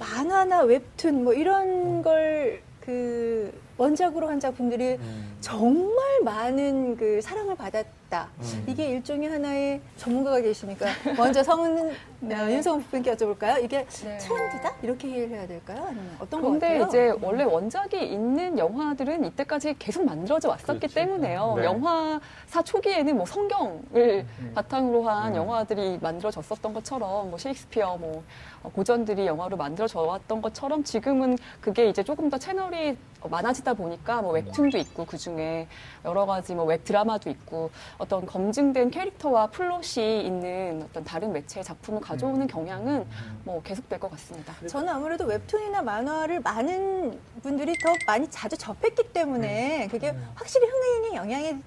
만화나 웹툰 뭐 이런 걸 그 원작으로 한 작품들이 음. 정말 많은 그 사랑을 받았 다. 음. 이게 일종의 하나의 전문가가 계시니까 먼저 성은 네. 어, 윤성훈 부님께 여쭤볼까요? 이게 네. 트렌드다? 이렇게 이해를 해야 될까요? 아니면 어떤 같아요? 이제 원래 원작이 있는 영화들은 이때까지 계속 만들어져 왔었기 그렇지. 때문에요. 네. 영화사 초기에는 뭐 성경을 음. 바탕으로 한 음. 영화들이 만들어졌었던 것처럼 뭐 셰익스피어 뭐 어, 고전들이 영화로 만들어져 왔던 것처럼 지금은 그게 이제 조금 더 채널이 많아지다 보니까 뭐 웹툰도 있고 그 중에 여러 가지 뭐 웹 드라마도 있고 어떤 검증된 캐릭터와 플롯이 있는 어떤 다른 매체의 작품을 가져오는 경향은 뭐 계속될 것 같습니다. 저는 아무래도 웹툰이나 만화를 많은 분들이 더 많이 자주 접했기 때문에 그게 확실히 흥행에 영향이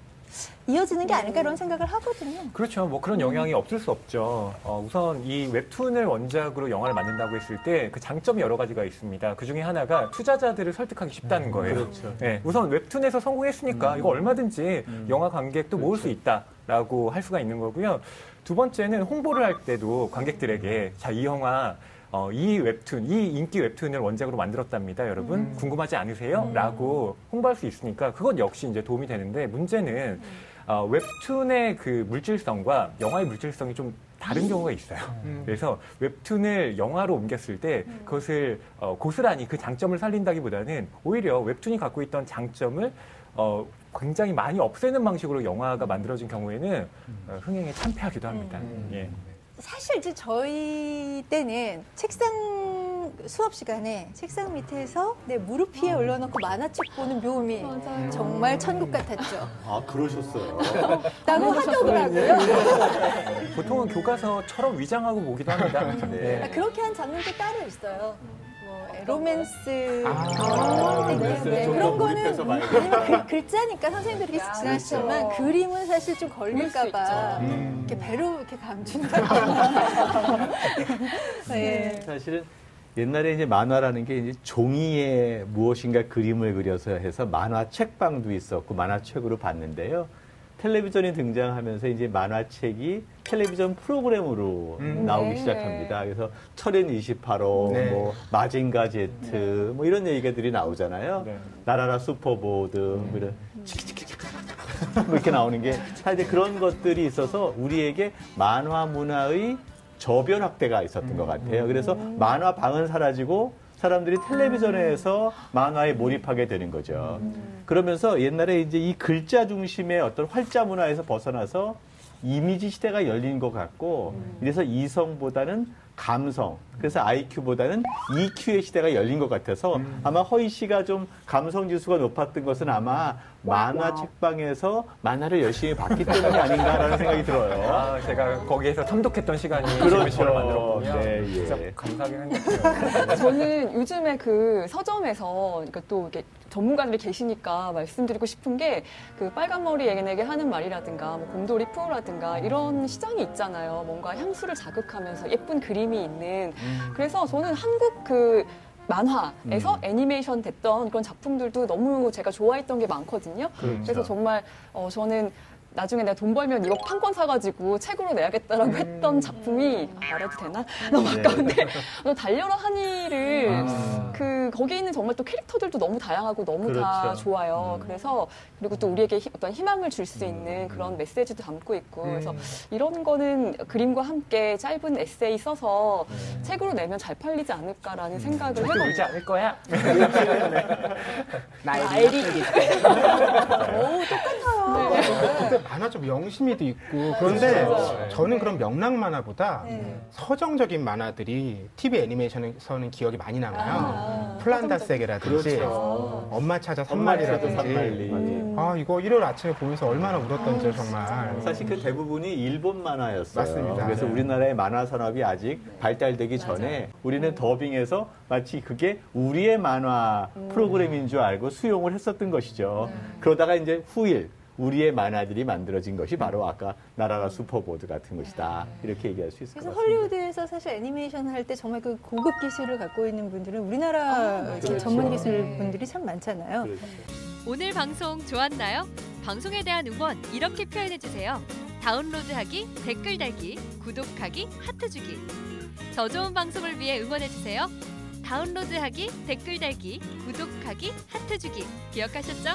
이어지는 게 아닐까 이런 생각을 하거든요. 그렇죠. 뭐 그런 영향이 없을 수 없죠. 어, 우선 이 웹툰을 원작으로 영화를 만든다고 했을 때 그 장점이 여러 가지가 있습니다. 그 중에 하나가 투자자들을 설득하기 쉽다는 거예요. 그렇죠. 네, 우선 웹툰에서 성공했으니까 이거 얼마든지 영화 관객도 모을 수 있다라고 할 수가 있는 거고요. 두 번째는 홍보를 할 때도 관객들에게 자, 이 영화 어, 이 웹툰, 이 인기 웹툰을 원작으로 만들었답니다, 여러분. 궁금하지 않으세요? 라고 홍보할 수 있으니까 그것 역시 이제 도움이 되는데 문제는 어, 웹툰의 그 물질성과 영화의 물질성이 좀 다른 경우가 있어요. 그래서 웹툰을 영화로 옮겼을 때 그것을 어, 고스란히 그 장점을 살린다기보다는 오히려 웹툰이 갖고 있던 장점을 어, 굉장히 많이 없애는 방식으로 영화가 만들어진 경우에는 어, 흥행에 참패하기도 합니다. 예. 사실 이제 저희 때는 책상 수업 시간에 책상 밑에서 내 무릎 위에 올려놓고 만화책 보는 묘미 정말 천국 같았죠. 아 그러셨어요. 라고 하더라고요. 보통은 교과서처럼 위장하고 보기도 합니다. 네. 아, 그렇게 한 장면도 따로 있어요. 뭐 에, 로맨스 아, 그런 로맨스 네, 좀더 그런 거는 아니면 글, 글자니까 선생님들이 이렇게 지나치지만 그렇죠. 그림은 사실 좀 걸릴까봐 음. 이렇게 배로 이렇게 감춘다. 네. 사실은 옛날에 이제 만화라는 게 이제 종이에 무엇인가 그림을 그려서 해서 만화 책방도 있었고 만화책으로 봤는데요. 텔레비전이 등장하면서 이제 만화책이 텔레비전 프로그램으로 음. 나오기 네. 시작합니다. 그래서 철인 28호, 네. 뭐 마징가 제트, 뭐 이런 얘기들이 나오잖아요. 네. 나라라 슈퍼보드, 뭐 이런 뭐 이렇게 나오는 게 사실 그런 것들이 있어서 우리에게 만화 문화의 저변 확대가 있었던 것 같아요. 그래서 만화 방은 사라지고 사람들이 텔레비전에서 만화에 몰입하게 되는 거죠. 그러면서 옛날에 이제 이 글자 중심의 어떤 활자 문화에서 벗어나서 이미지 시대가 열린 것 같고 이래서 이성보다는 감성 그래서 IQ보다는 EQ의 시대가 열린 것 같아서 아마 허희 씨가 좀 감성 지수가 높았던 것은 아마 만화 책방에서 만화를 열심히 봤기 때문이 아닌가라는 생각이 들어요. 아, 제가 거기에서 참독했던 시간이 그렇죠. 만들었군요. 네, 예. 진짜 감사하긴 생각해요. 저는 요즘에 그 서점에서 그러니까 또 이렇게 전문가들이 계시니까 말씀드리고 싶은 게 그 빨간 머리 애견에게 하는 말이라든가 뭐 곰돌이 푸우라든가 이런 시장이 있잖아요. 뭔가 향수를 자극하면서 예쁜 그림이 있는. 그래서 저는 한국 그 만화에서 애니메이션 됐던 그런 작품들도 너무 제가 좋아했던 게 많거든요. 그렇죠. 그래서 정말 어, 저는 나중에 내가 돈 벌면 이거 판권 사가지고 책으로 내야겠다라고 했던 작품이 아, 말해도 되나? 너무 네. 아까운데 어, 달려라 하니를 아. 그 거기 있는 정말 또 캐릭터들도 너무 다양하고 너무 다 그렇죠. 좋아요. 그래서 그리고 또 우리에게 히- 어떤 희망을 줄 음. 수 있는 그런 메시지도 담고 있고 그래서 이런 거는 그림과 함께 짧은 에세이 써서 네. 책으로 내면 잘 팔리지 음. 않을까라는 생각을 절대 해봤어요. 울지 않을 거야. 나엘이 오, 똑같아요. 근데 만화 좀 영심이도 있고 그런데 저는 그런 명랑 만화보다 네. 서정적인 만화들이 TV 애니메이션에서는 기억이 많이 남아요. 아, 플란다스에게라든지 그렇죠. 엄마 찾아 산말이라든지 산말리. 아 이거 일요일 아침에 보면서 얼마나 울었던지 정말 사실 그 대부분이 일본 만화였어요. 맞습니다. 그래서 네. 우리나라의 만화 산업이 아직 발달되기 전에 우리는 더빙해서 마치 그게 우리의 만화 프로그램인 줄 알고 수용을 했었던 것이죠. 그러다가 이제 후일 우리의 만화들이 만들어진 것이 바로 아까 날아라 슈퍼보드 같은 것이다. 이렇게 얘기할 수 있을 것 그래서 같습니다. 헐리우드에서 사실 애니메이션 할 때 정말 그 고급 기술을 갖고 있는 분들은 우리나라 이제 그렇죠. 전문 기술 분들이 참 많잖아요. 그렇죠. 오늘 방송 좋았나요? 방송에 대한 응원 이렇게 표현해 주세요. 다운로드하기, 댓글 달기, 구독하기, 하트 주기. 더 좋은 방송을 위해 응원해 주세요. 다운로드하기, 댓글 달기, 구독하기, 하트 주기 기억하셨죠?